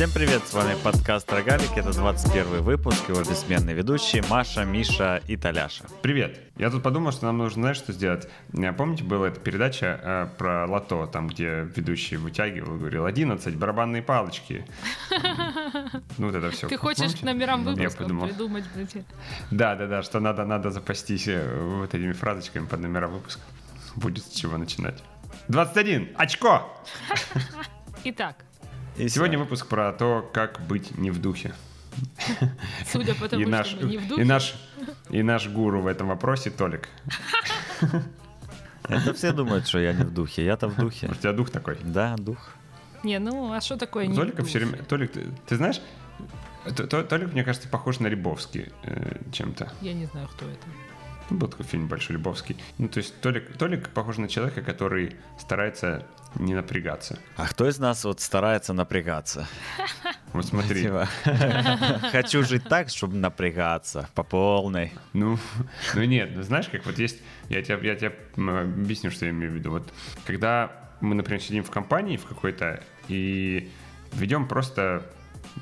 Всем привет, с вами подкаст Рогалик, это 21 выпуск, его бессменные ведущие Маша, Миша и Таляша. Привет. Я тут подумал, что нам нужно, знаешь, что сделать? Э, Помните, была эта передача э, про лото, там, где ведущий вытягивал, говорил, 11, барабанные палочки. Ну, вот это все. Ты хочешь к номерам Я выпусков подумал. придумать. Да, да, да, что надо, надо запастись э, вот этими фразочками под номера выпуска. Будет с чего начинать. 21. Очко! Итак, И Сегодня выпуск про то, как быть не в духе. судя по тому, и, наш, что мы не в и, духе, наш, и наш гуру в этом вопросе Толик. Это все думают, что я не в духе, я-то в духе. У тебя дух такой. Да, дух. не, ну а что такое не в Толика все время... Толик, ты, ты знаешь, Толик, мне кажется, похож на Рябовский э, чем-то. Я не знаю, кто это. Ну, Был такой фильм «Большой Любовский». Ну, то есть Толик, Толик похож на человека, который старается не напрягаться. А кто из нас вот старается напрягаться? Вот смотри, Типа, Хочу жить так, чтобы напрягаться по полной. ну, ну нет, ну знаешь, как вот есть, я тебе, я тебе объясню, что я имею в виду. Вот когда мы, например, сидим в компании в какой-то и ведем просто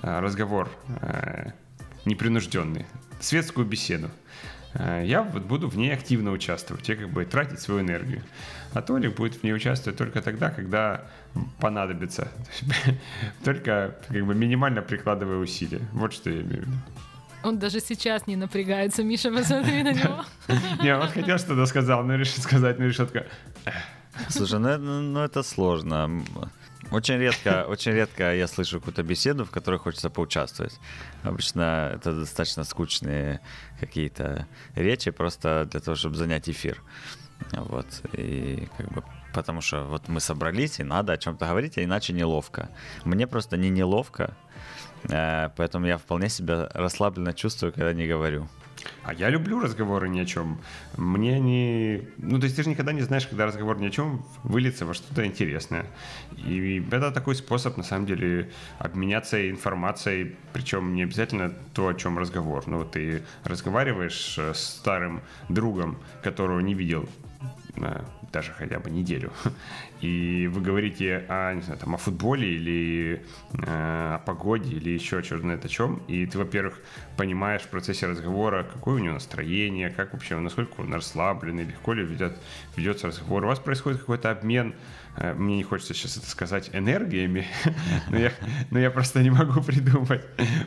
а, разговор э, непринужденный, светскую беседу, я вот буду в ней активно участвовать, я как бы тратить свою энергию. А Толик будет в ней участвовать только тогда, когда понадобится. Только как бы минимально прикладывая усилия. Вот что я имею в виду. Он даже сейчас не напрягается, Миша, посмотри на него. Не, он хотел что-то сказал, но решил сказать, но решил такой, Слушай, ну, это- ну это сложно. Очень редко, очень редко я слышу какую-то беседу, в которой хочется поучаствовать. Обычно это достаточно скучные какие-то речи, просто для того, чтобы занять эфир. Вот. И как бы потому что вот мы собрались, и надо о чем-то говорить, а иначе неловко. Мне просто не неловко, э, поэтому я вполне себя расслабленно чувствую, когда не говорю. А я люблю разговоры ни о чем. Мне не... Ну, то есть ты же никогда не знаешь, когда разговор ни о чем выльется во что-то интересное. И это такой способ, на самом деле, обменяться информацией, причем не обязательно то, о чем разговор. Ну, вот ты разговариваешь э, с старым другом, которого не видел э, даже хотя бы неделю, и вы говорите о, не знаю, там, о футболе или э, о погоде или еще черт знает о чем, и ты, во-первых, понимаешь в процессе разговора, какое у него настроение, как вообще, насколько он расслабленный, легко ли ведет, ведется разговор. У вас происходит какой-то обмен, э, мне не хочется сейчас это сказать, энергиями, но, я, просто не могу придумать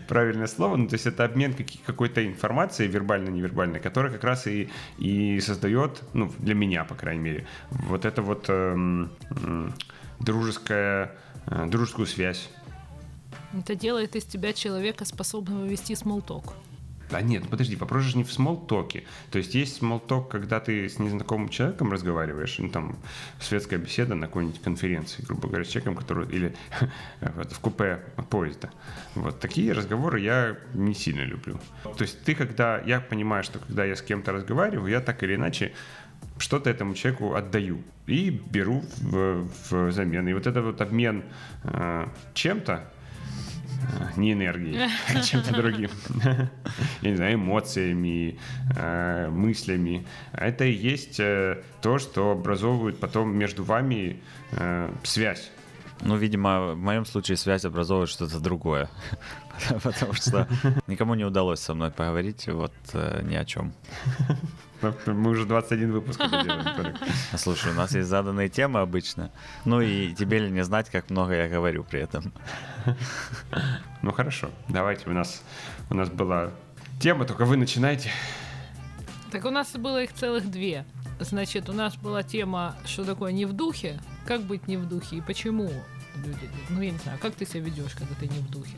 правильное слово, ну, то есть это обмен какой-то информацией, вербально-невербальной, которая как раз и, и создает, ну, для меня, по крайней мере, вот это вот эм, дружеская, э, дружескую связь. Это делает из тебя человека, способного вести смолток. Да нет, ну подожди, вопрос же не в смолтоке. То есть есть смолток, когда ты с незнакомым человеком разговариваешь, ну там светская беседа на какой-нибудь конференции, грубо говоря, с человеком, который или вот, в купе поезда. Вот такие разговоры я не сильно люблю. То есть ты когда, я понимаю, что когда я с кем-то разговариваю, я так или иначе что-то этому человеку отдаю и беру в, в замен. И вот это вот обмен э, чем-то, э, не энергией, а чем-то другим. Я не знаю, эмоциями, э, мыслями. Это и есть э, то, что образовывает потом между вами э, связь. Ну, видимо, в моем случае связь образовывает что-то другое. Потому что никому не удалось со мной поговорить вот ни о чем. Мы уже 21 выпуск это делаем. А Слушай, у нас есть заданные темы обычно. Ну и тебе ли не знать, как много я говорю при этом. Ну хорошо, давайте, у нас, у нас была тема, только вы начинайте. Так у нас было их целых две. Значит, у нас была тема, что такое не в духе, как быть не в духе и почему люди... Ну, я не знаю, как ты себя ведешь, когда ты не в духе?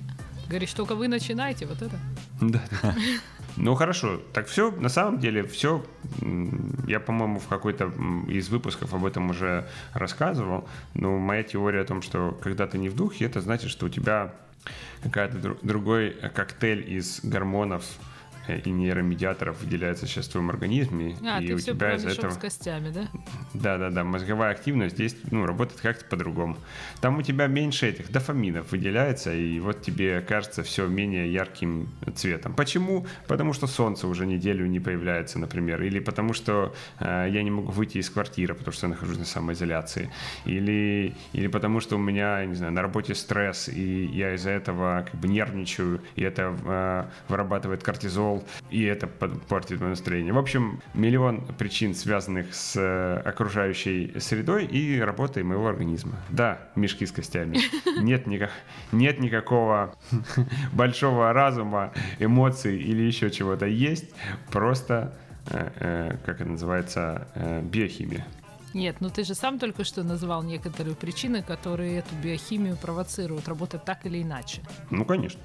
Говоришь, только вы начинаете, вот это? Да. Ну хорошо, так все, на самом деле, все, я, по-моему, в какой-то из выпусков об этом уже рассказывал, но моя теория о том, что когда ты не в духе, это значит, что у тебя какая-то дру- другой коктейль из гормонов, э, и нейромедиаторов выделяется сейчас в твоем организме, А, и ты у все тебя из этого... с костями, да? Да-да-да, мозговая активность здесь ну, работает как-то по-другому. Там у тебя меньше этих дофаминов выделяется, и вот тебе кажется все менее ярким цветом. Почему? Потому что солнце уже неделю не появляется, например, или потому что э, я не могу выйти из квартиры, потому что я нахожусь на самоизоляции, или, или потому что у меня, не знаю, на работе стресс, и я из-за этого как бы нервничаю, и это э, вырабатывает кортизол, и это портит мое настроение. В общем, миллион причин, связанных с э, окружающей средой и работой моего организма. Да, мешки с костями. Нет, никак, нет никакого большого разума, эмоций или еще чего-то. Есть просто, э, э, как это называется, биохимия. Нет, ну ты же сам только что назвал некоторые причины, которые эту биохимию провоцируют работать так или иначе. Ну, конечно.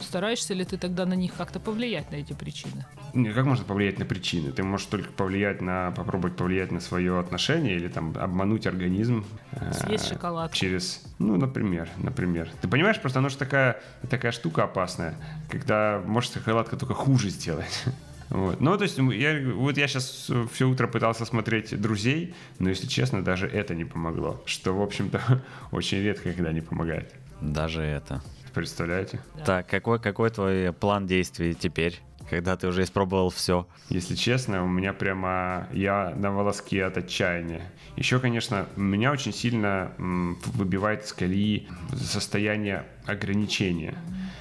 Стараешься ли ты тогда на них как-то повлиять, на эти причины? Не, Как можно повлиять на причины? Ты можешь только повлиять на, попробовать повлиять на свое отношение или там обмануть организм. э, Съесть шоколадку. Через, ну, например, например. Ты понимаешь, просто оно же такая, такая штука опасная, когда может шоколадка только хуже сделать. Вот. Ну, то есть, я, вот я сейчас все утро пытался смотреть «Друзей», но, если честно, даже это не помогло. Что, в общем-то, очень редко когда не помогает. Даже это. Представляете? Да. Так, какой, какой твой план действий теперь, когда ты уже испробовал все? Если честно, у меня прямо я на волоске от отчаяния. Еще, конечно, меня очень сильно выбивает из колеи состояние ограничения.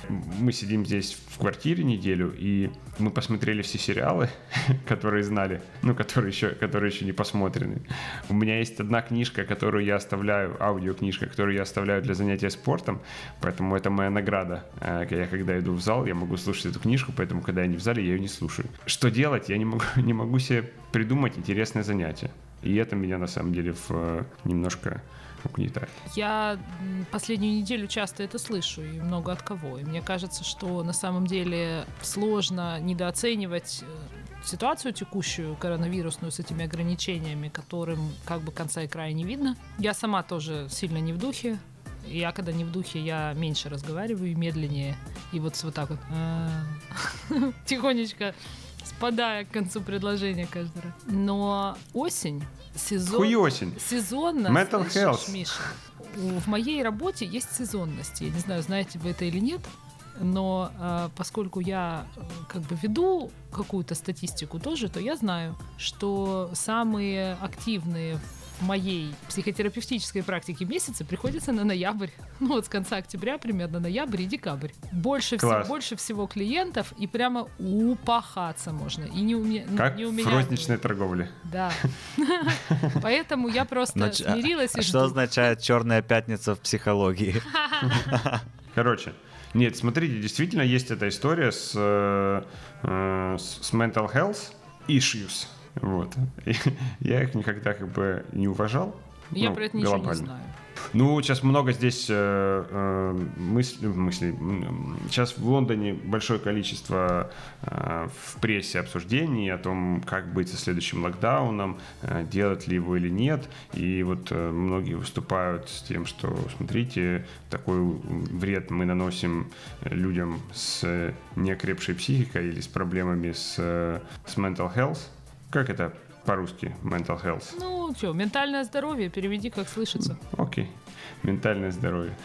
Мы сидим здесь в квартире неделю, и мы посмотрели все сериалы, которые знали, ну, которые еще, которые еще не посмотрены. У меня есть одна книжка, которую я оставляю, аудиокнижка, которую я оставляю для занятия спортом, поэтому это моя награда. Э, Я когда иду в зал, я могу слушать эту книжку, поэтому когда я не в зале, я ее не слушаю. Что делать? Я не могу, не могу себе придумать интересное занятие. И это меня на самом деле в, э, немножко угнетает. Я последнюю неделю часто это слышу, и много от кого. И мне кажется, что на самом деле сложно недооценивать э, ситуацию текущую коронавирусную с этими ограничениями, которым как бы конца и края не видно. Я сама тоже сильно не в духе. Я когда не в духе, я меньше разговариваю и медленнее. И вот вот так вот а, тихонечко спадая к концу предложения каждый раз. Но осень, сезон... Хуёсень. Сезонно, Mental слышишь, health. Миша? У- В моей работе есть сезонность. Я не знаю, знаете вы это или нет, но э, поскольку я э, как бы веду какую-то статистику тоже, то я знаю, что самые активные в моей психотерапевтической практике месяцы приходятся на ноябрь. Ну вот с конца октября примерно ноябрь и декабрь. Больше, всего, больше всего клиентов и прямо упахаться можно. И не у меня, Как не у в меня розничной торговле. да. Поэтому я просто а- смирилась и а. Что означает черная пятница в психологии? Короче, нет, смотрите, действительно есть эта история с, э, э, с с mental health issues. Вот. И я их никогда как бы не уважал. Я ну, про это ничего не знаю. Ну, сейчас много здесь э, э, мыслей, мыслей. М, Сейчас в Лондоне большое количество э, в прессе обсуждений о том, как быть со следующим локдауном, э, делать ли его или нет. И вот э, многие выступают с тем, что, смотрите, такой вред мы наносим людям с неокрепшей психикой или с проблемами с, э, с mental health. Как это по-русски, mental health? Ну, что, ментальное здоровье, переведи, как слышится. Окей. Ментальное здоровье.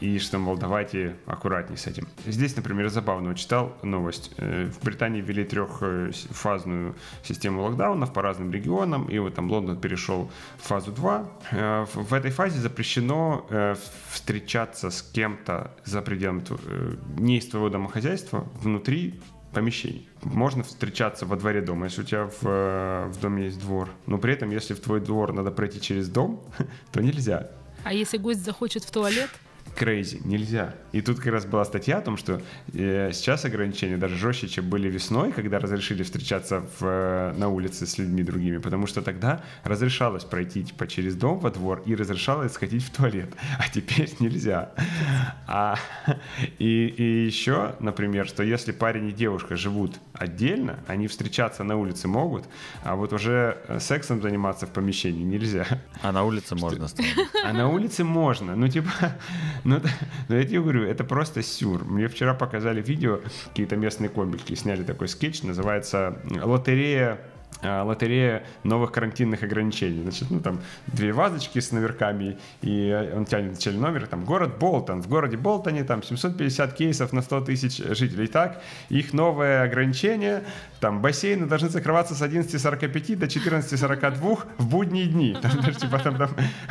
И что, мол, давайте аккуратнее с этим. Здесь, например, забавно читал новость. Э, В Британии ввели трехфазную систему локдаунов по разным регионам, и вот там Лондон перешел в фазу 2. Э, В этой фазе запрещено э, встречаться с кем-то за пределами не из твоего домохозяйства внутри помещений. Можно встречаться во дворе дома, если у тебя в, э, в доме есть двор. Но при этом, если в твой двор надо пройти через дом, то нельзя. А если гость захочет в туалет? Crazy, нельзя. И тут как раз была статья о том, что э, сейчас ограничения даже жестче, чем были весной, когда разрешили встречаться в, э, на улице с людьми другими, потому что тогда разрешалось пройти типа, через дом во двор и разрешалось сходить в туалет, а теперь нельзя. А, и, и еще, например, что если парень и девушка живут отдельно, они встречаться на улице могут, а вот уже э, сексом заниматься в помещении нельзя. А на улице можно. А на улице можно. Ну, типа, Ну, ну, я тебе говорю, это просто сюр. Мне вчера показали видео, какие-то местные комики сняли такой скетч, называется «Лотерея лотерея новых карантинных ограничений. Значит, ну там две вазочки с номерками, и он тянет начальный номер, там город Болтон. В городе Болтоне там 750 кейсов на 100 тысяч жителей. Так, их новое ограничение, там бассейны должны закрываться с 11.45 до 14.42 в будние дни. Там, типа, там, там,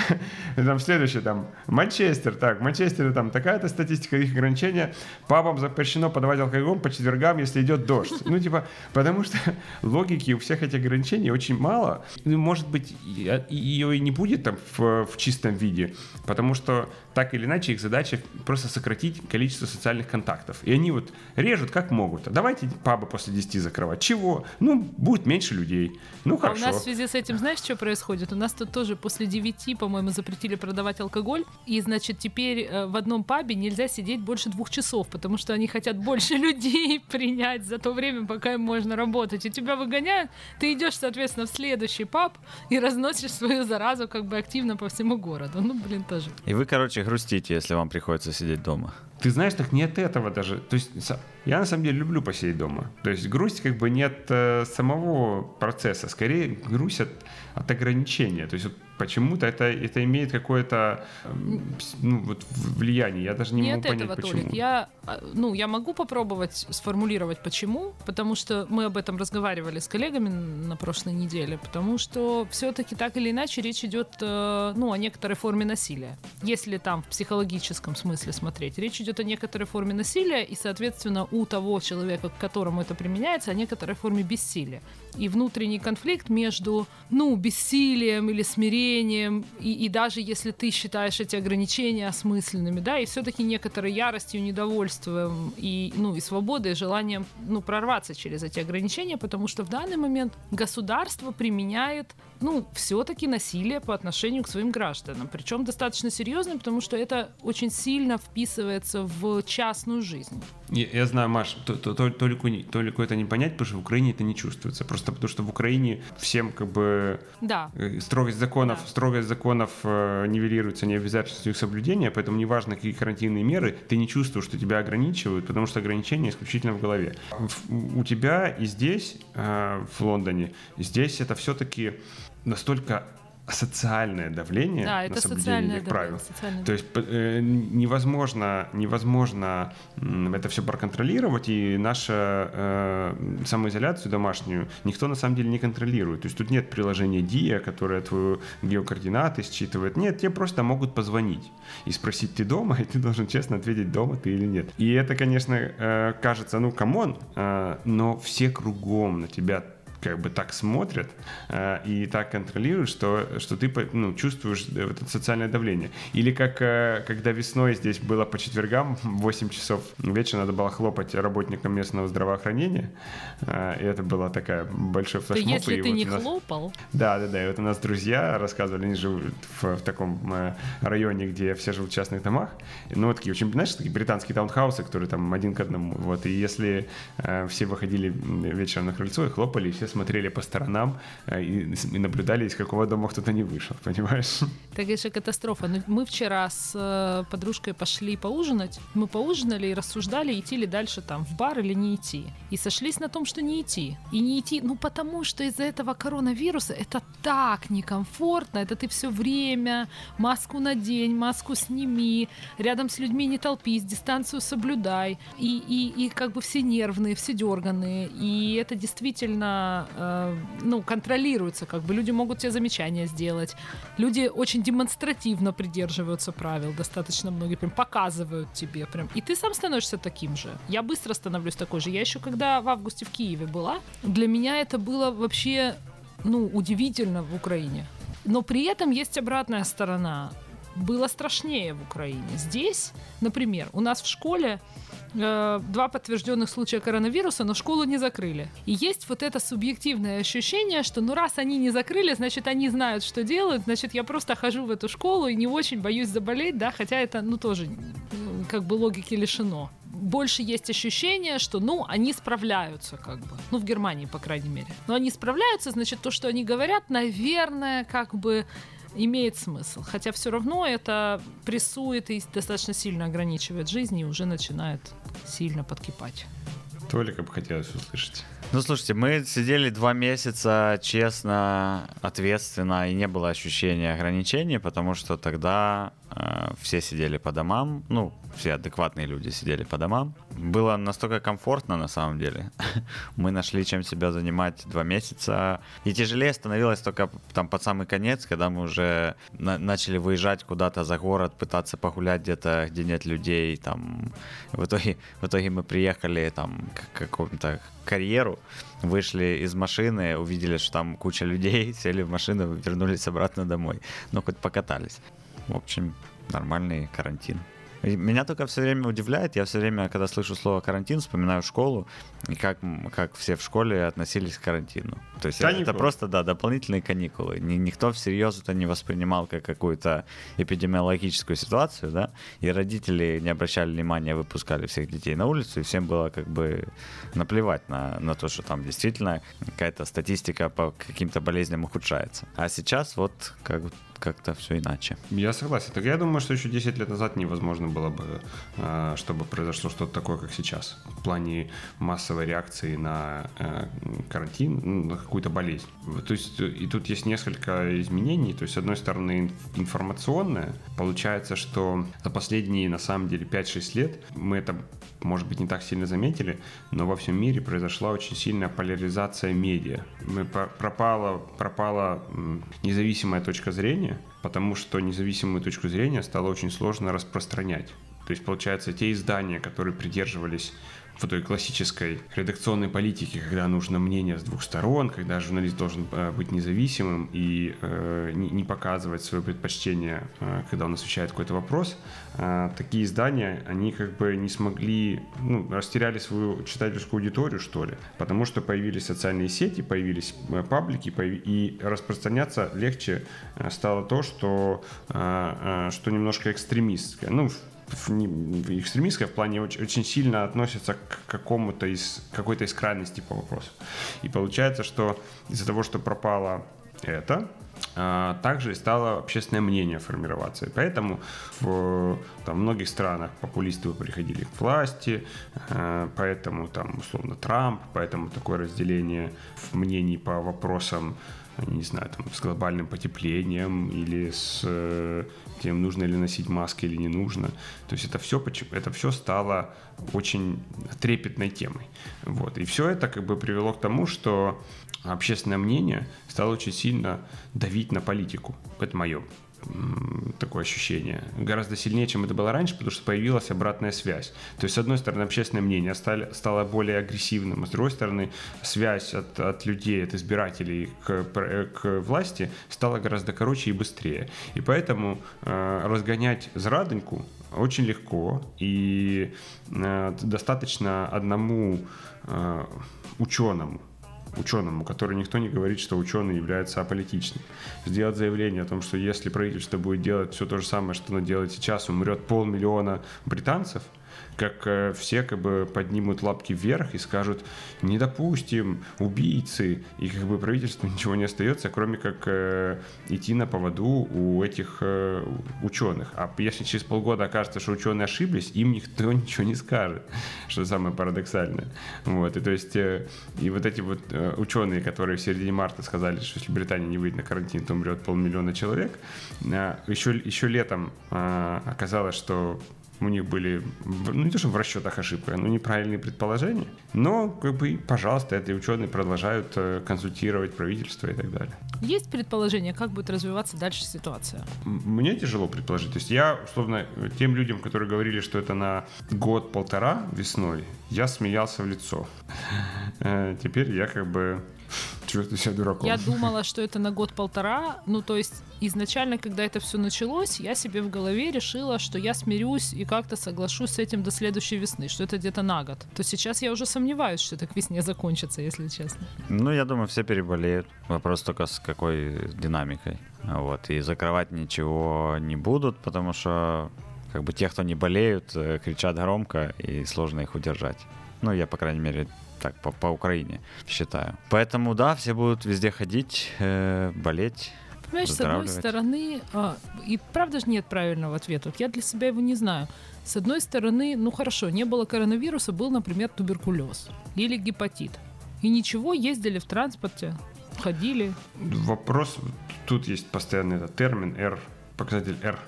там следующее, там, Манчестер, так, в Манчестере там такая-то статистика их ограничения, пабам запрещено подавать алкоголь по четвергам, если идет дождь. Ну, типа, потому что логики у всех этих ограничений очень мало. Ну, может быть, ее и не будет там в, в чистом виде, потому что так или иначе их задача просто сократить количество социальных контактов. И они вот режут как могут. А давайте пабы после 10 закрывать. Чего? Ну, будет меньше людей. Ну, хорошо. А у нас в связи с этим, знаешь, что происходит? У нас тут тоже после 9, по-моему, запретили продавать алкоголь. И, значит, теперь э, в одном пабе нельзя сидеть больше двух часов, потому что они хотят больше людей принять за то время, пока им можно работать. И тебя выгоняют, ты идешь, соответственно, в следующий паб и разносишь свою заразу как бы активно по всему городу. Ну, блин, тоже. И вы, короче, грустите, если вам приходится сидеть дома. Ты знаешь, так нет этого даже. То есть я на самом деле люблю посидеть дома. То есть грусть как бы нет э, самого процесса, скорее грусть от, от ограничения. То есть вот почему-то это, это имеет какое-то ну, вот, влияние. Я даже не, не могу от понять, этого, почему. Толик. Я, а, ну, я могу попробовать сформулировать, почему. Потому что мы об этом разговаривали с коллегами на прошлой неделе. Потому что все-таки так или иначе речь идет э, ну, о некоторой форме насилия. Если там в психологическом смысле смотреть. Речь идет о некоторой форме насилия, и, соответственно, у того человека, к которому это применяется, о некоторой форме бессилия. И внутренний конфликт между, ну, бессилием или смирением, и, и даже если ты считаешь эти ограничения осмысленными, да, и все-таки некоторой яростью, недовольством и, ну, и свободой, и желанием, ну, прорваться через эти ограничения, потому что в данный момент государство применяет ну, все-таки насилие по отношению к своим гражданам. Причем достаточно серьезно, потому что это очень сильно вписывается в частную жизнь. Я, я знаю, Маш, то, то, то, только, только это не понять, потому что в Украине это не чувствуется. Просто потому что в Украине всем как бы да. Э, строгость законов, да. строгость законов э, нивелируется необязательностью их соблюдения, поэтому неважно, какие карантинные меры, ты не чувствуешь, что тебя ограничивают, потому что ограничения исключительно в голове. В, у тебя и здесь, э, в Лондоне, здесь это все-таки настолько социальное давление да, на соблюдение этих правил. То есть э, невозможно, невозможно это все проконтролировать, и нашу э, самоизоляцию домашнюю никто на самом деле не контролирует. То есть тут нет приложения Дія, которое твою геокоординаты считывает. Нет, тебе просто могут позвонить и спросить, ты дома, и ты должен честно ответить, дома ты или нет. И это, конечно, э, кажется, ну, come on, э, но все кругом на тебя как бы так смотрят э, и так контролируют, что, что ты ну, чувствуешь э, это социальное давление. Или как э, когда весной здесь было по четвергам 8 часов вечера надо было хлопать работникам местного здравоохранения, э, и это была такая большой флешмоб. То если и ты вот не нас... хлопал? Да, да, да. И вот у нас друзья рассказывали, они живут в, в таком э, районе, где все живут в частных домах. Ну, вот такие очень, знаешь, такие британские таунхаусы, которые там один к одному. Вот, и если э, все выходили вечером на крыльцо и хлопали, и все смотрели по сторонам э, и, и наблюдали, из какого дома кто-то не вышел, понимаешь? Так это катастрофа. Ну, мы вчера с э, подружкой пошли поужинать. Мы поужинали и рассуждали, идти ли дальше там в бар или не идти. И сошлись на том, что не идти. И не идти, ну потому что из-за этого коронавируса это так некомфортно. Это ты все время маску надень, маску сними, рядом с людьми не толпись, дистанцию соблюдай. И, и, и как бы все нервные, все дерганные. И это действительно э, ну, контролируется, как бы люди могут тебе замечания сделать. Люди очень демонстративно придерживаются правил, достаточно многие прям показывают тебе прям. И ты сам становишься таким же. Я быстро становлюсь такой же. Я еще когда в августе в Киеве была, для меня это было вообще, ну, удивительно в Украине. Но при этом есть обратная сторона. Было страшнее в Украине. Здесь, например, у нас в школе Э, два подтвержденных случая коронавируса, но школу не закрыли. И есть вот это субъективное ощущение, что ну раз они не закрыли, значит они знают, что делают, значит я просто хожу в эту школу и не очень боюсь заболеть, да, хотя это ну тоже как бы логики лишено. Больше есть ощущение, что, ну, они справляются, как бы. Ну, в Германии, по крайней мере. Но они справляются, значит, то, что они говорят, наверное, как бы имеет смысл. Хотя все равно это прессует и достаточно сильно ограничивает жизнь и уже начинает сильно подкипать. Толика бы хотелось услышать. Ну, слушайте, мы сидели два месяца честно, ответственно, и не было ощущения ограничений, потому что тогда э, все сидели по домам, ну, все адекватные люди сидели по домам. Было настолько комфортно, на самом деле. Мы нашли, чем себя занимать два месяца. И тяжелее становилось только там под самый конец, когда мы уже на- начали выезжать куда-то за город, пытаться погулять где-то, где нет людей. Там. В, итоге, в итоге мы приехали там, к какому-то карьеру, вышли из машины, увидели, что там куча людей, сели в машину, вернулись обратно домой. Ну, хоть покатались. В общем, нормальный карантин. Меня только все время удивляет, я все время, когда слышу слово карантин, вспоминаю школу и как, как все в школе относились к карантину. То есть это Каникулы. просто, да, дополнительные каникулы. Ни- никто всерьез это не воспринимал как какую-то эпидемиологическую ситуацию, да, и родители не обращали внимания, выпускали всех детей на улицу, и всем было как бы наплевать на, на то, что там действительно какая-то статистика по каким-то болезням ухудшается. А сейчас вот как, как-то все иначе. Я согласен. Так я думаю, что еще 10 лет назад невозможно было бы, э, чтобы произошло что-то такое, как сейчас. В плане массовой реакции на э, карантин, на какую-то болезнь. То есть, э, и тут есть несколько изменений. То есть, с одной стороны, инф- информационное. Получается, что за последние, на самом деле, 5-6 лет мы это, может быть, не так сильно заметили, но во всем мире произошла очень сильная поляризация медиа. Мы пропала, пропала независимая точка зрения, потому что независимую точку зрения стало очень сложно распространять. То есть, получается, те издания, которые придерживались в той классической редакционной политике, когда нужно мнение с двух сторон, когда журналист должен э, быть независимым и э, не, показывать свое предпочтение, э, когда он освещает какой-то вопрос, такие издания, они как бы не смогли, ну, растеряли свою читательскую аудиторию, что ли, потому что появились социальные сети, появились паблики, и распространяться легче стало то, что, что немножко экстремистское. Ну, не- в- плане очень, очень сильно относится к какому-то из какой-то из крайностей по вопросу. И получается, что из-за того, что пропало это, а, также и стало общественное мнение формироваться. И поэтому в там, многих странах популисты приходили к власти, а, поэтому там условно Трамп, поэтому такое разделение в мнений по вопросам не знаю, там, с глобальным потеплением или с э, тем, нужно ли носить маски или не нужно. То есть это все, это все стало очень трепетной темой. Вот. И все это как бы привело к тому, что общественное мнение стало очень сильно давить на политику. Это мое такое ощущение. Гораздо сильнее, чем это было раньше, потому что появилась обратная связь. То есть, с одной стороны, общественное мнение стали, стало более агрессивным, с другой стороны, связь от, от людей, от избирателей к, к власти стала гораздо короче и быстрее. И поэтому э, разгонять зрадоньку очень легко, и э, достаточно одному э, ученому, ученому, который никто не говорит, что ученый является аполитичным. Сделать заявление о том, что если правительство будет делать все то же самое, что оно делает сейчас, умрет полмиллиона британцев, как э, все как бы поднимут лапки вверх и скажут, не допустим, убийцы, и как бы правительству ничего не остается, кроме как э, идти на поводу у этих э, ученых. А если через полгода окажется, что ученые ошиблись, им никто ничего не скажет, что самое парадоксальное. Вот, и то есть, и вот эти вот ученые, которые в середине марта сказали, что если Британия не выйдет на карантин, то умрет полмиллиона человек, еще, еще летом оказалось, что у них были, ну не то, что в расчетах ошибка, но неправильные предположения. Но, как бы, пожалуйста, эти ученые продолжают э, консультировать правительство и так далее. Есть предположение, как будет развиваться дальше ситуация? Мне тяжело предположить. То есть я, условно, тем людям, которые говорили, что это на год-полтора весной, я смеялся в лицо. Э, Теперь я как бы чувствую себя дураком. Я думала, что это на год-полтора. Ну, то есть, изначально, когда это все началось, я себе в голове решила, что я смирюсь и как-то соглашусь с этим до следующей весны, что это где-то на год. То сейчас я уже сомневаюсь, что это к весне закончится, если честно. Ну, я думаю, все переболеют. Вопрос только с какой динамикой. Вот. И закрывать ничего не будут, потому что как бы те, кто не болеют, э, кричат громко, и сложно их удержать. Ну, я, по крайней мере, так по, по Украине считаю. Поэтому, да, все будут везде ходить, э, болеть. понимаешь, с одной стороны, а, и правда же нет правильного ответа. Вот я для себя его не знаю. С одной стороны, ну хорошо, не было коронавируса, был, например, туберкулез или гепатит. И ничего, ездили в транспорте, ходили. Вопрос, тут есть постоянный этот термин R, показатель R,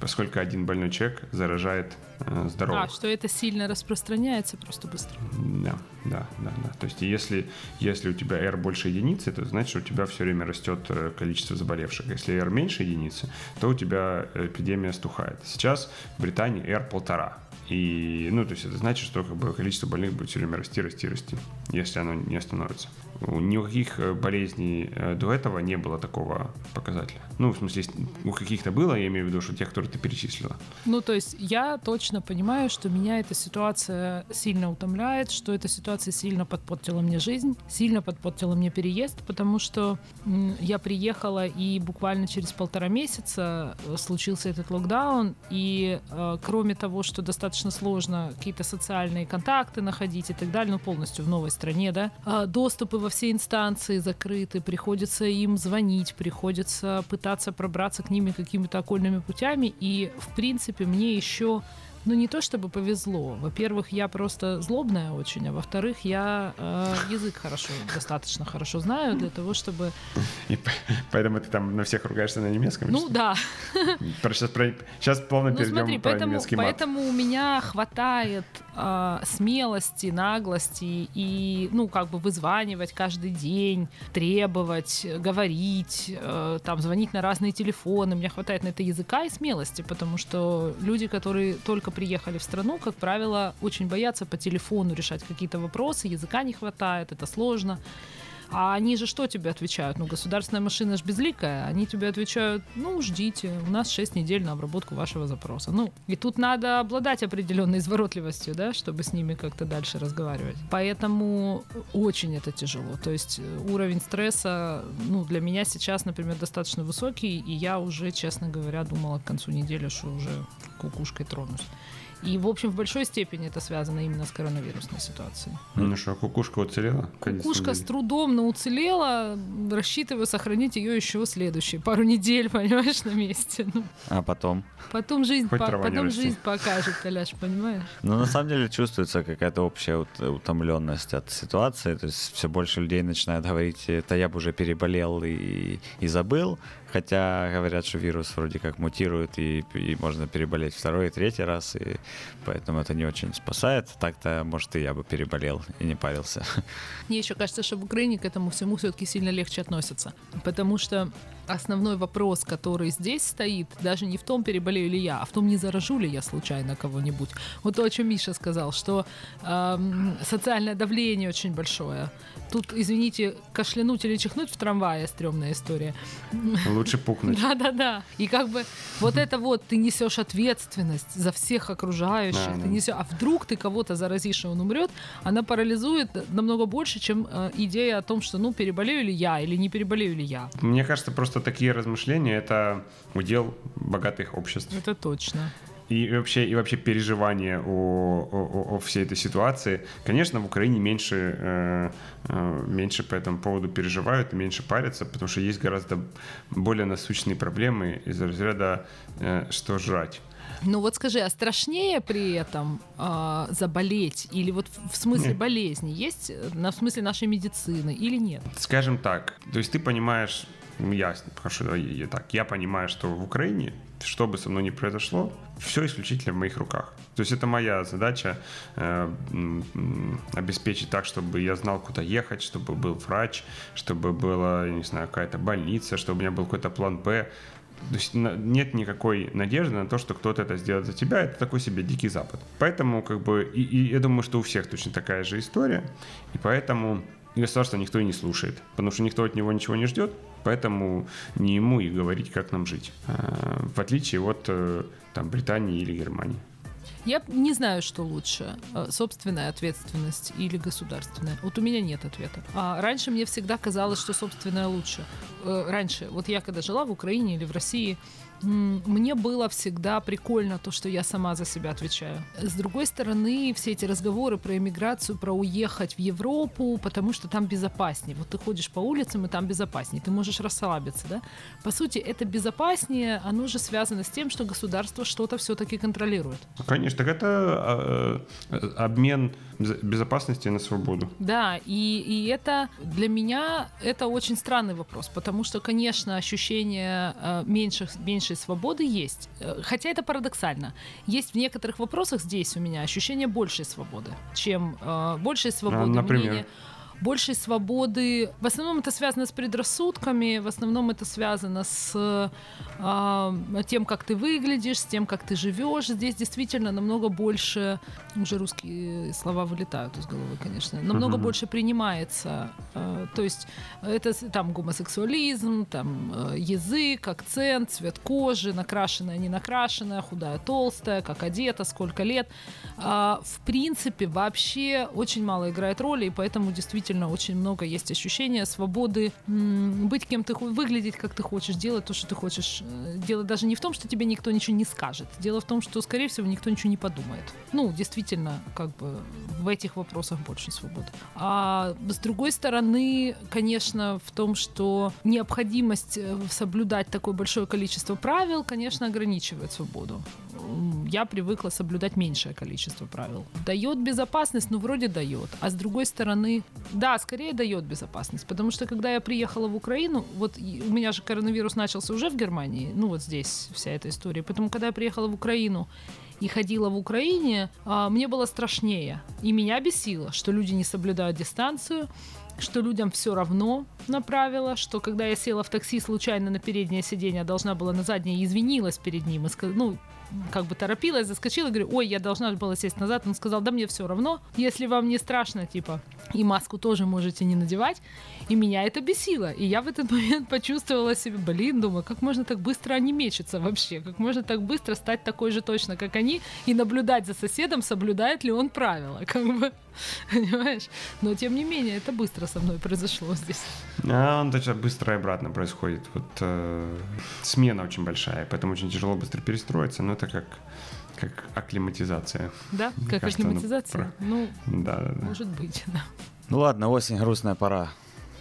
поскольку один больной человек заражает э, здоровых. А, что это сильно распространяется просто быстро. Да, да, да, да. То есть если, если у тебя R больше единицы, это значит, что у тебя все время растет э, количество заболевших. Если R меньше единицы, то у тебя эпидемия стухает. Сейчас в Британии R полтора. И, ну, то есть это значит, что как бы, количество больных будет все время расти, расти, расти, если оно не остановится. У никаких э, болезней э, до этого не было такого показателя. Ну, в смысле, у каких-то было, я имею в виду, что тех, которые ты перечислила. Ну, то есть я точно понимаю, что меня эта ситуация сильно утомляет, что эта ситуация сильно подпортила мне жизнь, сильно подпортила мне переезд, потому что я приехала, и буквально через полтора месяца э, случился этот локдаун, и э, кроме того, что достаточно сложно какие-то социальные контакты находить и так далее, ну, полностью в новой стране, да, а доступы во все инстанции закрыты, приходится им звонить, приходится пытаться пробраться к ними какими-то окольными путями, и, в принципе, мне еще ну, не то чтобы повезло. Во-первых, я просто злобная очень, а во-вторых, я э, язык хорошо, достаточно хорошо знаю для того, чтобы... И поэтому ты там на всех ругаешься на немецком? Ну, да. Сейчас, сейчас плавно Ну, перейдем смотри, про поэтому, немецкий мат. поэтому у меня хватает а, смелости, наглости и, ну, как бы вызванивать каждый день, требовать, говорить, э, там, звонить на разные телефоны. Меня хватает на это языка и смелости, потому что люди, которые только приехали в страну, как правило, очень боятся по телефону решать какие-то вопросы, языка не хватает, это сложно. А они же что тебе отвечают? Ну, государственная машина же безликая. Они тебе отвечают, ну, ждите, у нас 6 недель на обработку вашего запроса. Ну, и тут надо обладать определенной изворотливостью, да, чтобы с ними как-то дальше разговаривать. Поэтому очень это тяжело. То есть э, уровень стресса, ну, для меня сейчас, например, достаточно высокий, и я уже, честно говоря, думала к концу недели, что уже кукушкой тронусь. И, в общем, в большой степени это связано именно с коронавирусной ситуацией. Ну что, кукушка уцелела? Кукушка с трудом, но уцелела. Рассчитываю сохранить ее еще следующие пару недель, понимаешь, на месте. Ну, А потом? потом жизнь, по- потом жизнь покажет, Толяш, понимаешь? Ну, на самом деле чувствуется какая-то общая ут- утомленность от ситуации. То есть все больше людей начинают говорить, это я бы уже переболел и, и забыл. Хотя говорят, что вирус вроде как мутирует, и, и можно переболеть второй и третий раз, и поэтому это не очень спасает. Так-то, может, и я бы переболел и не парился. Мне еще кажется, что в Украине к этому всему все-таки сильно легче относятся. Потому что основной вопрос, который здесь стоит, даже не в том, переболею ли я, а в том, не заражу ли я случайно кого-нибудь. Вот то, о чем Миша сказал, что эм, социальное давление очень большое. Тут, извините, кашлянуть или чихнуть в трамвае стрёмная история. Лучше пукнуть. Да-да-да. И как бы вот это вот ты несешь ответственность за всех окружающих. Да, ты да. несешь, а вдруг ты кого-то заразишь, и он умрет, она парализует намного больше, чем э, идея о том, что ну переболею ли я или не переболею ли я. Мне кажется, просто такие размышления — это удел богатых обществ. Это точно. И вообще, и вообще переживание о, о- о- всей этой ситуации. Конечно, в Украине меньше, э, э, меньше по этому поводу переживают и меньше парятся, потому что есть гораздо более насущные проблемы из разряда э, «что жрать?». Ну вот скажи, а страшнее при этом а, заболеть или вот в- смысле Нет. болезни есть э, на в смысле нашей медицины или нет? Скажем так, то есть ты понимаешь, я, хорошо, я так, я понимаю, что в Украине, что бы со мной ни произошло, все исключительно в моих руках. То есть это моя задача э, обеспечить так, чтобы я знал, куда ехать, чтобы был врач, чтобы была, не знаю, какая-то больница, чтобы у меня был какой-то план Б. То есть нет никакой надежды на то, что кто-то это сделает за тебя. Это такой себе дикий запад. Поэтому, как бы, и, и я думаю, что у всех точно такая же история. И поэтому государство никто и не слушает. Потому что никто от него ничего не ждет. Поэтому не ему и говорить, как нам жить. А, В отличие от э, там, Британии или Германии. Я не знаю, что лучше, э, собственная ответственность или государственная. Вот у меня нет ответа. А раньше мне всегда казалось, что собственная лучше. Э, Раньше, вот я когда жила в Украине или в России, мне было всегда прикольно то, что я сама за себя отвечаю. С другой стороны, все эти разговоры про иммиграцию, про уехать в Европу, потому что там безопаснее. Вот ты ходишь по улицам, и там безопаснее. Ты можешь расслабиться, да? По сути, это безопаснее, оно же связано с тем, что государство что-то все-таки контролирует. Конечно, так это а, э, обмен безопасности на свободу. Да, и, и это для меня это очень странный вопрос, потому что, конечно, ощущение э, меньших, меньшей свободы есть. Э, хотя это парадоксально. Есть в некоторых вопросах здесь у меня ощущение большей свободы, чем э, большей свободы а, например? мнения большей свободы. В основном это связано с предрассудками, в основном это связано с э, тем, как ты выглядишь, с тем, как ты живешь. Здесь действительно намного больше, уже русские слова вылетают из головы, конечно, намного uh-huh. больше принимается. Э, то есть это там гомосексуализм, там э, язык, акцент, цвет кожи, накрашенная, не накрашенная, худая, толстая, как одета, сколько лет. Э, в принципе, вообще очень мало играет роли, и поэтому действительно действительно очень много есть ощущения свободы быть кем ты выглядеть, как ты хочешь, делать то, что ты хочешь. Э, дело даже не в том, что тебе никто ничего не скажет. Дело в том, что, скорее всего, никто ничего не подумает. Ну, действительно, как бы в этих вопросах больше свободы. А с другой стороны, конечно, в том, что необходимость э, соблюдать такое большое количество правил, конечно, ограничивает свободу. Я привыкла соблюдать меньшее количество правил. Дает безопасность, ну, вроде дает. А с другой стороны, да, скорее дает безопасность, потому что когда я приехала в Украину, вот у меня же коронавирус начался уже в Германии, ну вот здесь вся эта история, поэтому когда я приехала в Украину и ходила в Украине, а, мне было страшнее. И меня бесило, что люди не соблюдают дистанцию, что людям все равно на правила, что когда я села в такси случайно на переднее сиденье, должна была на заднее извинилась перед ним, и сказала, ну, как бы торопилась, заскочила, говорю, ой, я должна была сесть назад. Он сказал, да мне все равно, если вам не страшно, типа, и маску тоже можете не надевать. И меня это бесило. И я в этот момент почувствовала себя, блин, думаю, как можно так быстро они мечутся вообще? Как можно так быстро стать такой же точно, как они, и наблюдать за соседом, соблюдает ли он правила, как бы, понимаешь? Но, тем не менее, это быстро со мной произошло здесь. А он точно быстро и обратно происходит. Вот э, смена очень большая, поэтому очень тяжело быстро перестроиться, но это как как акклиматизация. Да, Мне как кажется, акклиматизация. Ну, ну да, да, да, может быть, да. Ну ладно, осень, грустная пора.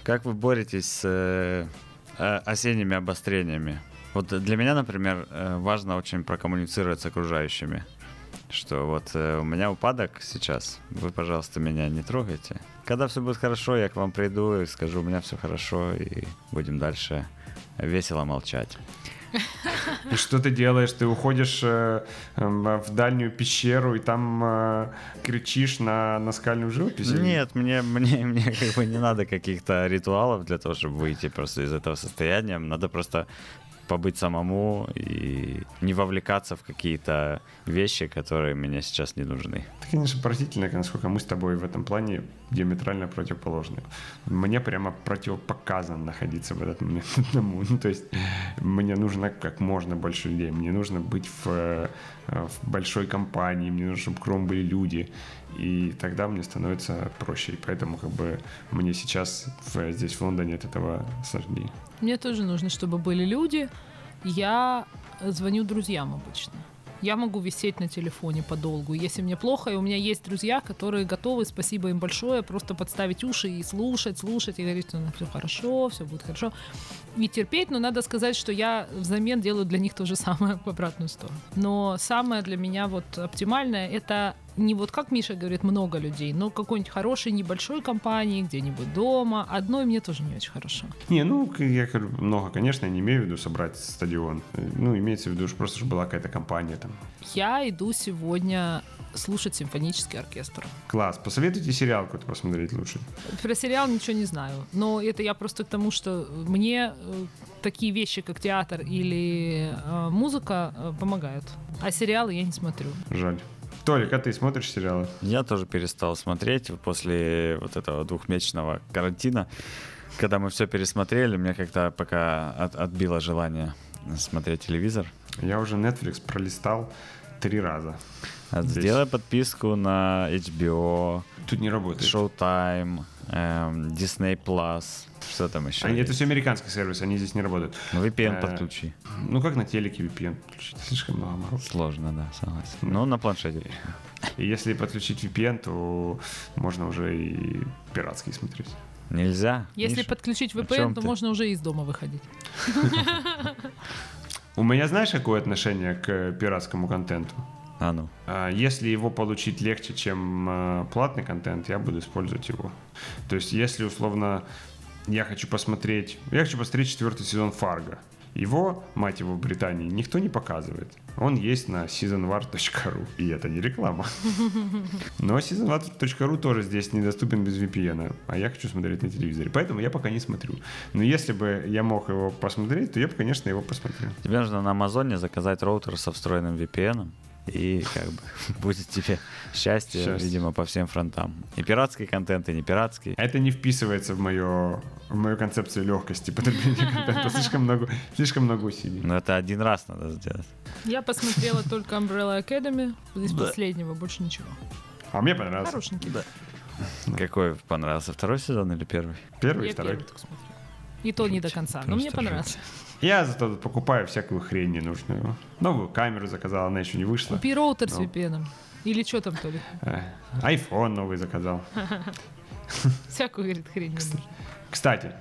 Как вы боретесь с э, э, осенними обострениями? Вот для меня, например, э, важно очень прокоммуницировать с окружающими. Что вот э, у меня упадок сейчас, вы, пожалуйста, меня не трогайте. Когда все будет хорошо, я к вам приду и скажу, у меня все хорошо, и будем дальше весело молчать. И что ты делаешь? Ты уходишь э, э, в дальнюю пещеру и там э, кричишь на наскальную живопись? Нет, мне, мне, мне как бы не надо каких-то ритуалов для того, чтобы выйти просто из этого состояния. Надо просто побыть самому и не вовлекаться в какие-то вещи, которые мне сейчас не нужны. Это, конечно, поразительно, насколько мы с тобой в этом плане диаметрально противоположны. Мне прямо противопоказано находиться в этот момент одному. Ну, то есть мне нужно как можно больше людей, мне нужно быть в, э, в большой компании, мне нужно, чтобы кругом были люди. И тогда мне становится проще. И поэтому как бы мне сейчас в, здесь в Лондоне от этого сложнее. Мне тоже нужно, чтобы были люди. Я звоню друзьям обычно. Я могу висеть на телефоне подолгу. Если мне плохо, и у меня есть друзья, которые готовы, спасибо им большое, просто подставить уши и слушать, слушать, и говорить, что ну, все хорошо, все будет хорошо. И терпеть, но надо сказать, что я взамен делаю для них то же самое в обратную сторону. Но самое для меня вот оптимальное — это не вот как Миша говорит, много людей, но какой-нибудь хорошей небольшой компании, где-нибудь дома. Одной мне тоже не очень хорошо. Не, ну, я говорю, много, конечно, я не имею в виду собрать стадион. Ну, имеется в виду, что просто чтобы была какая-то компания там. Я иду сегодня слушать симфонический оркестр. Класс. Посоветуйте сериал какой-то посмотреть лучше. Про сериал ничего не знаю. Но это я просто к тому, что мне э, такие вещи, как театр или э, музыка, э, помогают. А сериалы я не смотрю. Жаль. Толик, а ты смотришь сериалы? Я тоже перестал смотреть после вот этого двухмесячного карантина. Когда мы все пересмотрели, мне как-то пока от, отбило желание смотреть телевизор. Я уже Netflix пролистал три раза. А. Сделай подписку на HBO, Тут не работает. Showtime, эм, Disney Plus. Что там еще? Они, это все американский сервис, они здесь не работают. Ну, VPN Э, подключи. Ну, как на телеке VPN подключить? Слишком много мороз. Сложно, да, согласен. Ну, на планшете. И если подключить VPN, то можно уже и пиратский смотреть. Нельзя. Если Миша? подключить VPN, то ты? можно уже из дома выходить. У меня знаешь, какое отношение к пиратскому контенту? А ну. А, Если его получить легче, чем э, платный контент, я буду использовать его. То есть, если условно я хочу посмотреть, я хочу посмотреть четвертый сезон Фарго. Его, мать его, в Британии никто не показывает. Он есть на seasonwar.ru, и это не реклама. Но seasonwar.ru тоже здесь недоступен без VPN, а я хочу смотреть на телевизоре. Поэтому я пока не смотрю. Но если бы я мог его посмотреть, то я бы, конечно, его посмотрел. Тебе нужно на Амазоне заказать роутер со встроенным VPN. И как бы будет тебе счастье, Счастье. видимо, по всем фронтам. И пиратский контент, и не пиратский. Это не вписывается в мою, в мою концепцию легкости потребления контента. Слишком много, слишком много усилий. Но это один раз надо сделать. Я посмотрела только Umbrella Academy из Да. последнего, больше ничего. А мне понравился. Хорошенький. Какой понравился? Второй сезон или первый? Первый и Я второй. первый. И то не до конца, но мне понравился. Я зато покупаю всякую хрень ненужную. Новую камеру заказал, она еще не вышла. Купи роутер с Ну. VPN. Или что там, то ли? Э, iPhone новый заказал. Всякую, говорит, хрень. Кстати,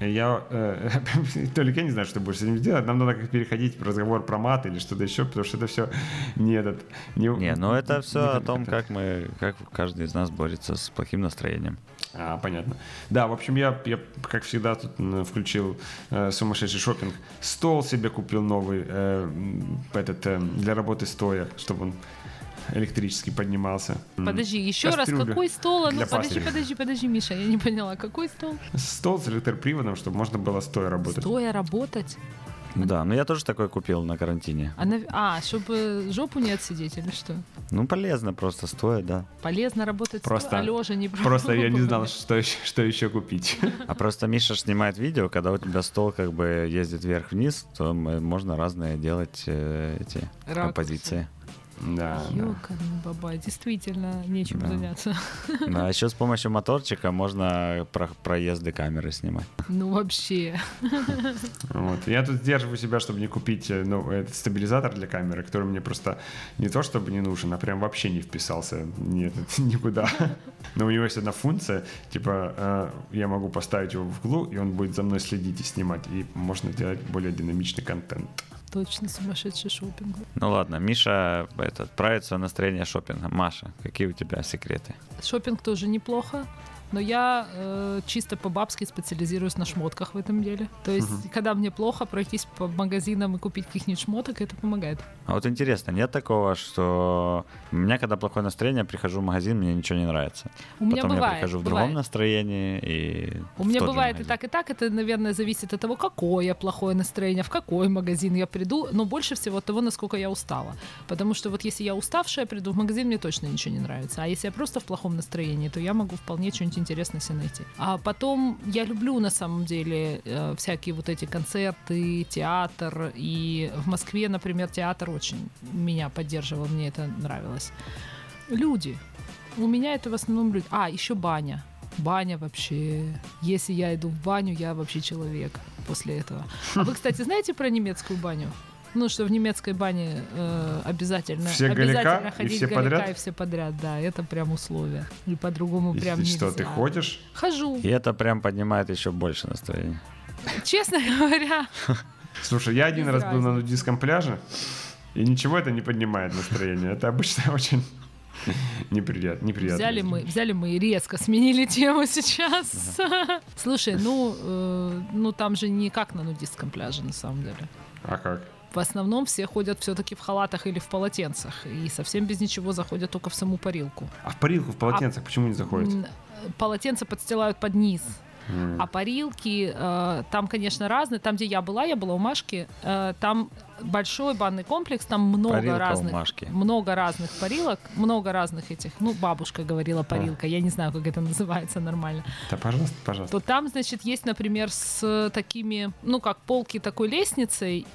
я, э, Толик, я не знаю, что ты будешь с этим делать. Нам надо как переходить в разговор про мат или что-то еще, потому что это все не этот... Не, Не, ну это все не о том, это. как мы, как каждый из нас борется с плохим настроением. А, понятно. Да, в общем, я, я как всегда, тут включил э, сумасшедший шопинг. Стол себе купил новый, э, этот, э, для работы стоя, чтобы он электрически поднимался. Подожди, еще раз, кастрюля какой стол? А Ну, подожди, подожди, подожди, Миша, я не поняла, какой стол? Стол с электроприводом, чтобы можно было стоя работать. Стоя работать? Да, ну я тоже такой купил на карантине. А, а, чтобы жопу не отсидеть или что? Ну полезно просто стоит, да. Полезно работать Просто- стоя, а лежа не Просто я не знал, что еще, что еще купить. А просто Миша снимает видео, когда у тебя стол как бы ездит вверх-вниз, то можно разные делать э, эти Ракурсы. композиции. Да, да. Ёкарный бабай, действительно нечем Да. заняться. А еще с помощью моторчика можно про- проезды камеры снимать. Ну вообще. Вот. Я тут сдерживаю себя, чтобы не купить э, ну, этот стабилизатор для камеры, который мне просто не то чтобы не нужен, а прям вообще не вписался этот, никуда. Но у него есть одна функция, типа э, я могу поставить его в углу, и он будет за мной следить и снимать, и можно делать более динамичный контент. Точно сумасшедший шопинг. Ну ладно, Миша этот, правит свое настроение шопинга. Маша, какие у тебя секреты? Шопинг тоже неплохо. Но я э, чисто по-бабски специализируюсь на шмотках в этом деле. То есть, когда мне плохо, пройтись по магазинам и купить каких-нибудь шмоток, это помогает. А вот интересно, нет такого, что у меня, когда плохое настроение, прихожу в магазин, мне ничего не нравится. У меня Потом я бывает. прихожу в бывает. другом настроении и У меня бывает и так, и так. Это, наверное, зависит от того, какое плохое настроение, в какой магазин я приду. Но больше всего от того, насколько я устала. Потому что вот если я уставшая, приду в магазин, мне точно ничего не нравится. А если я просто в плохом настроении, то я могу вполне что-нибудь интересное себе найти. А потом я люблю на самом деле э, всякие вот эти концерты, театр. И в Москве, например, театр очень меня поддерживал, мне это нравилось. Люди. У меня это в основном люди. А, еще баня. Баня вообще. Если я иду в баню, я вообще человек после этого. А вы, кстати, знаете про немецкую баню? Ну, что в немецкой бане э, обязательно, Все обязательно голяка и ходить все голяка подряд? и все подряд, да, это прям условие. И по-другому И, прям и нельзя. что, ты ходишь? Хожу. И это прям поднимает еще больше настроение. Честно говоря, Слушай, я один раз был на нудистском пляже, и ничего это не поднимает настроение. Это обычно очень неприятно. неприятно. взяли мы, взяли мы и резко сменили тему сейчас. Слушай, ну, э, ну там же не как на нудистском пляже на самом деле. А как? В основном все ходят все-таки в халатах или в полотенцах. И совсем без ничего заходят только в саму парилку. А в парилку, в полотенцах почему не заходите? М, Полотенце подстилают под низ. М. А парилки, э, там, конечно, разные. Там, где я была, я была у Машки, э, там большой банный комплекс, там много Парилка разных, Машки. много разных парилок, много разных этих. Ну, бабушка говорила парилка, я не знаю, как это называется нормально. Да, пожалуйста, пожалуйста. То там, значит, есть, например, с такими, ну, как полки такой лестницей,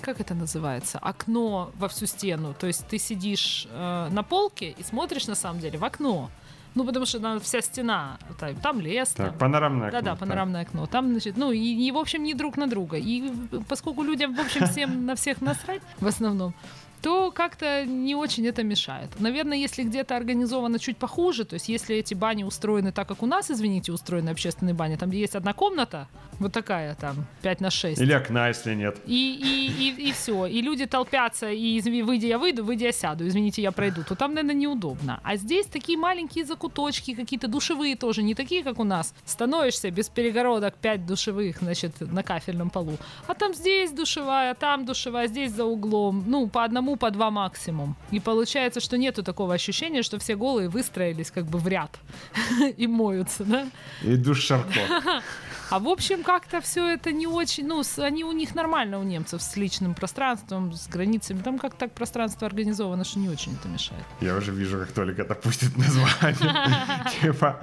как это называется, окно во всю стену. То есть ты сидишь э, на полке и смотришь на самом деле в окно. Ну, потому что там вся стена, там, там лес, там, Так, панорамное окно. да-да, так. панорамное окно. Там, значит, ну, и, и, в общем, не друг на друга. И поскольку людям, в общем, всем на всех насрать в основном, то как-то не очень это мешает. Наверное, если где-то организовано чуть похуже, то есть если эти бани устроены так, как у нас, извините, устроены общественные бани, там, где есть одна комната, вот такая там, 5 на 6, Или окна, если нет. и, и, и, и все. И люди толпятся, и изв- выйдя я выйду, выйдя я сяду, извините, я пройду, то там, наверное, неудобно. А здесь такие маленькие закуточки, какие-то душевые тоже, не такие, как у нас. Становишься без перегородок, 5 душевых, значит, на кафельном полу. А там здесь душевая, там душевая, здесь за углом. Ну, по одному, по два максимум. И получается, что нету такого ощущения, что все голые выстроились как бы в ряд и моются, да? И душ Шарко. А в общем, как-то все это не очень, ну, с- они у них нормально у немцев с личным пространством, с границами. Там как так пространство организовано, что не очень это мешает. Я уже вижу, как Толик это пустит название. Типа,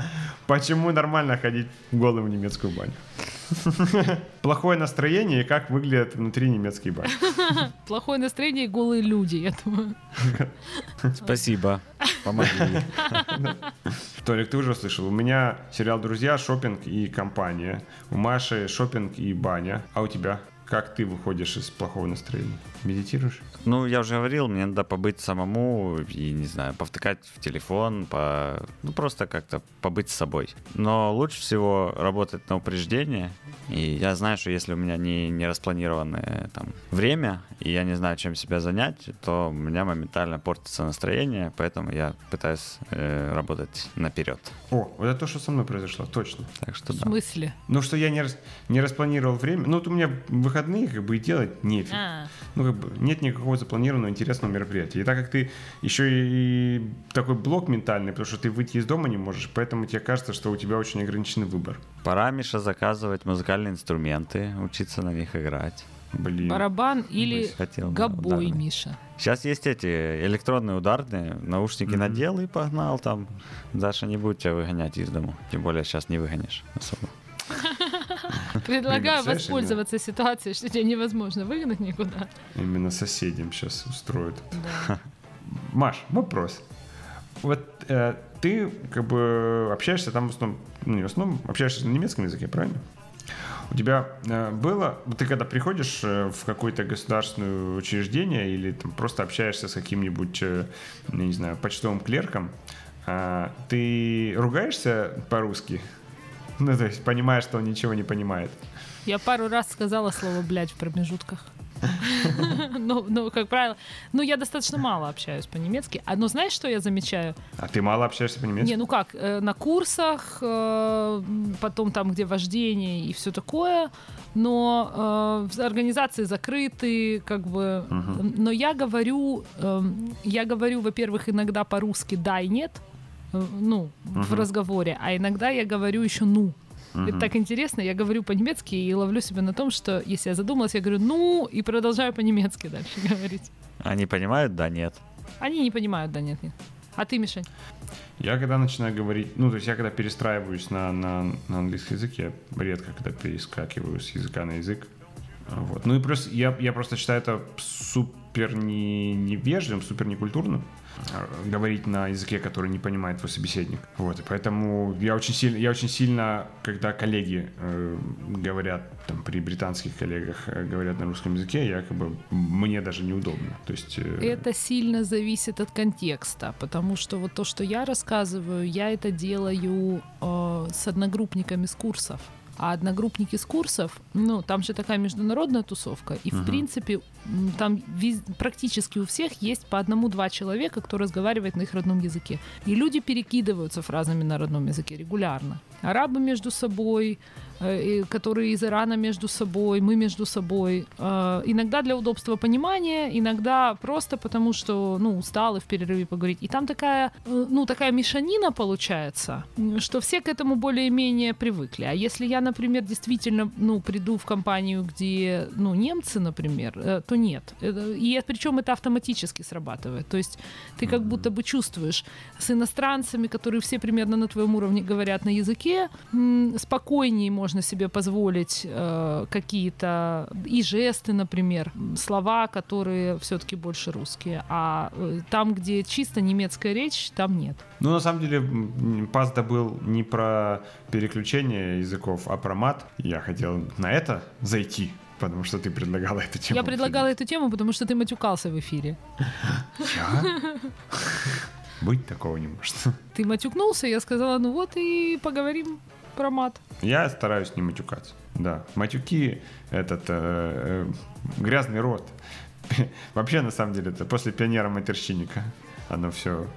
почему нормально ходить голым в немецкую баню? Плохое настроение и как выглядят внутри немецкие бани. Плохое настроение и голые люди, я думаю. Спасибо. Помогли. Толик, ты уже слышал, у меня сериал «Друзья», шопинг и компания. У Маши шопинг и баня. А у тебя? Как ты выходишь из плохого настроения? Медитируешь? Ну, я уже говорил, мне надо побыть самому и, не знаю, повтыкать в телефон, по... ну, просто как-то побыть с собой. Но лучше всего работать на упреждение. И я знаю, что если у меня не, не распланированное там время, и я не знаю, чем себя занять, то у меня моментально портится настроение, поэтому я пытаюсь э, работать наперед. О, вот это то, что со мной произошло, точно. Так что В да. смысле? Ну, что я не, рас- не распланировал время. Ну, вот у меня выходные, как бы, и делать нефиг. А, Ну, как нет никакого запланированного интересного мероприятия. И так как ты еще и такой блок ментальный, потому что ты выйти из дома не можешь, поэтому тебе кажется, что у тебя очень ограниченный выбор. Пора, Миша, заказывать музыкальные инструменты, учиться на них играть. Блин. барабан или Хотел гобой, ударный. Миша. Сейчас есть эти электронные ударные, наушники Мгм. надел и погнал там. Даша не будет тебя выгонять из дому. Тем более сейчас не выгонишь особо. Предлагаю воспользоваться ситуацией, что тебя невозможно выгнать никуда. Именно соседям сейчас устроят. Маш, вопрос. Вот э, ты как бы общаешься там в основном, ну не в основном, общаешься на немецком языке, правильно? У тебя э, было, ты когда приходишь э, в какое-то государственное учреждение или там просто общаешься с каким-нибудь, э, не знаю, почтовым клерком, ты ругаешься по-русски? Ну, то есть понимаешь, что он ничего не понимает. Я пару раз сказала слово «блядь» в промежутках. Ну, ну, как правило, ну, я достаточно мало общаюсь по-немецки. А, но знаешь, что я замечаю? А ты мало общаешься по-немецки? Не, ну как, э, на курсах, э, потом там, где вождение и все такое, но э, организации закрыты, как бы. Но я говорю, эм, я говорю, во-первых, иногда по-русски да и нет, э, ну, в Мгм. разговоре, а иногда я говорю еще ну. Мгм. Это так интересно, я говорю по-немецки и ловлю себя на том, что если я задумалась, я говорю ну и продолжаю по-немецки дальше говорить. Они понимают? Да, нет. Они не понимают, да нет, нет. А ты, Мишань? Я когда начинаю говорить, ну, то есть я когда перестраиваюсь на, на, на английский язык, я редко когда перескакиваю с языка на язык. Вот. Ну и плюс я, я просто считаю это супер не, невежливым, супер некультурным говорить на языке, который не понимает твой собеседник. Вот, и поэтому я очень сильно, я очень сильно, когда коллеги э, говорят, там, при британских коллегах э, говорят на русском языке, я как бы, мне даже неудобно. То есть... э, Это сильно зависит от контекста, потому что вот то, что я рассказываю, я это делаю э, с одногруппниками с курсов. А одногруппники с курсов, ну, там же такая международная тусовка, и, в Мгм. принципе, там практически у всех есть по одному-два человека, кто разговаривает на их родном языке. И люди перекидываются фразами на родном языке регулярно. Арабы между собой, э, которые из Ирана между собой, мы между собой. Э, иногда для удобства понимания, иногда просто потому, что, ну, устал и в перерыве поговорить. И там такая, э, ну, такая мешанина получается, что все к этому более-менее привыкли. А если я, например, действительно, ну, приду в компанию, где, ну, немцы, например, то нет. И причем это автоматически срабатывает. То есть ты как будто бы чувствуешь с иностранцами, которые все примерно на твоем уровне говорят на языке, спокойнее можно себе позволить э, какие-то и жесты, например, слова, которые все-таки больше русские. А э, там, где чисто немецкая речь, там нет. Ну, на самом деле, пазда был не про переключение языков, а про мат. Я хотел на это зайти, потому что ты предлагала эту тему. Я предлагала эту тему, потому что ты матюкался в эфире. Я? Быть такого не может. Ты матюкнулся, я сказала, ну вот и поговорим про мат. Я стараюсь не матюкаться. Да, матюки этот э, э, грязный рот. Вообще, на самом деле, это после пионера матерщинника. Оно все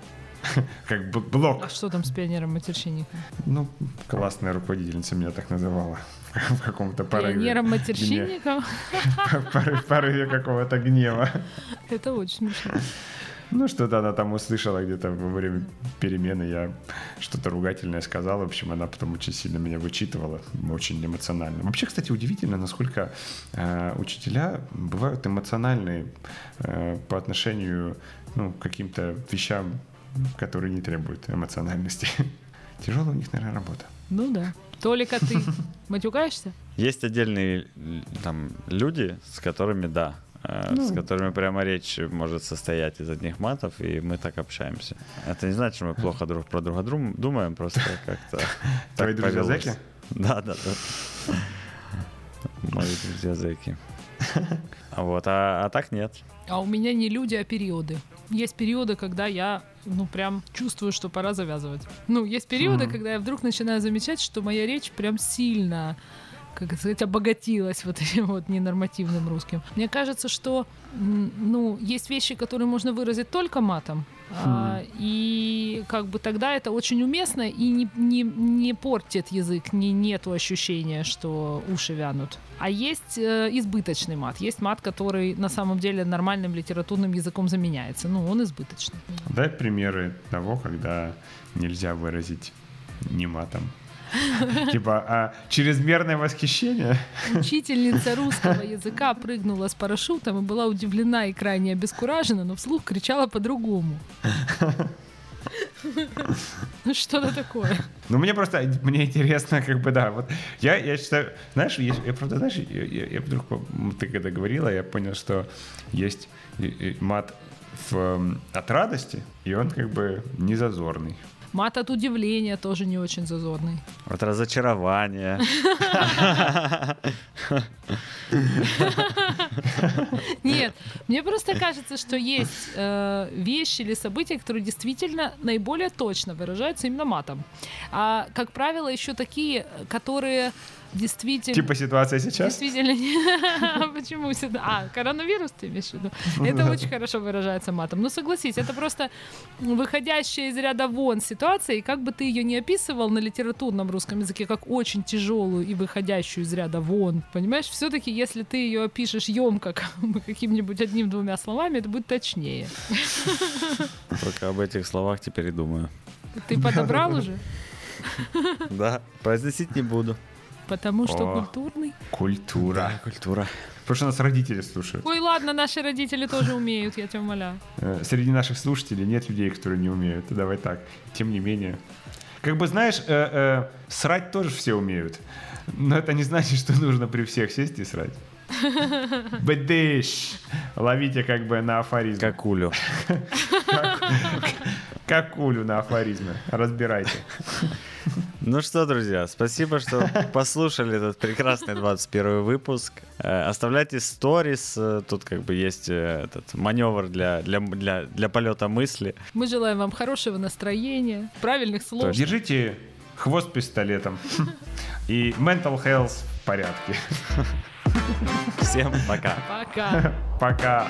как бы блок. А что там с пионером матерщинника? Ну, классная руководительница меня так называла в каком-то порыве. Пионером матерщинником? В порыве какого-то гнева. Это очень смешно. Ну, что-то она там услышала где-то во время перемены. Я что-то ругательное сказал. В общем, она потом очень сильно меня вычитывала. Очень эмоционально. Вообще, кстати, удивительно, насколько э, учителя бывают эмоциональны э, по отношению ну, к каким-то вещам, которые не требуют эмоциональности. Тяжелая у них, наверное, работа. Ну да. Толик, а ты матюкаешься? Есть отдельные там люди, с которыми, да, ну. с которыми прямо речь может состоять из одних матов, и мы так общаемся. Это не значит, что мы плохо друг про друга думаем, просто как-то Твои друзья зэки? Да, да, да. Мои друзья зэки. Вот, а, а так нет. А у меня не люди, а периоды. Есть периоды, когда я, ну, прям чувствую, что пора завязывать. Ну, есть периоды, mm-hmm. когда я вдруг начинаю замечать, что моя речь прям сильно как сказать, обогатилась вот этим вот ненормативным русским. Мне кажется, что ну, есть вещи, которые можно выразить только матом, а, хм. и как бы тогда это очень уместно и не, не, не портит язык, не, нету ощущения, что уши вянут. А есть э, избыточный мат. Есть мат, который на самом деле нормальным литературным языком заменяется. Ну, он избыточный. Дай примеры того, когда нельзя выразить не матом. Типа, а чрезмерное восхищение? Учительница русского языка прыгнула с парашютом и была удивлена и крайне обескуражена, но вслух кричала по-другому. Ну что-то такое. Ну мне просто, мне интересно, как бы, да, вот я, я считаю, знаешь, я, я правда, знаешь, я, я, я вдруг, ты когда говорила, я понял, что есть мат в, от радости, и он как бы не зазорный. Мат от удивления тоже не очень зазорный. От разочарования. Нет, мне просто кажется, что есть э, вещи или события, которые действительно наиболее точно выражаются именно матом. А, как правило, еще такие, которые действительно... Типа ситуация сейчас? Действительно. Почему сюда? А, коронавирус ты имеешь в виду? Это очень хорошо выражается матом. Ну, согласись, это просто выходящая из ряда вон ситуация, и как бы ты ее не описывал на литературном русском языке, как очень тяжелую и выходящую из ряда вон, понимаешь, все-таки, если ты ее опишешь емко каким-нибудь одним-двумя словами, это будет точнее. Только об этих словах теперь и думаю. Ты подобрал уже? Да, произносить не буду. Потому что О, культурный. Культура. Да, культура. Потому что нас родители слушают. Ой, ладно, наши родители тоже умеют, я тебя умоляю. Э, среди наших слушателей нет людей, которые не умеют. Давай так. Тем не менее. Как бы, знаешь, э, э, срать тоже все умеют. Но это не значит, что нужно при всех сесть и срать. Бдыщ! Ловите как бы на афоризм. Как улю. Как улю на афоризмы. Разбирайте. Ну что, друзья, спасибо, что послушали этот прекрасный 21 выпуск. Э, оставляйте сторис, э, тут как бы есть э, этот маневр для, для, для, для полета мысли. Мы желаем вам хорошего настроения, правильных слов. Держите хвост пистолетом и mental health в порядке. Всем пока. Пока. Пока.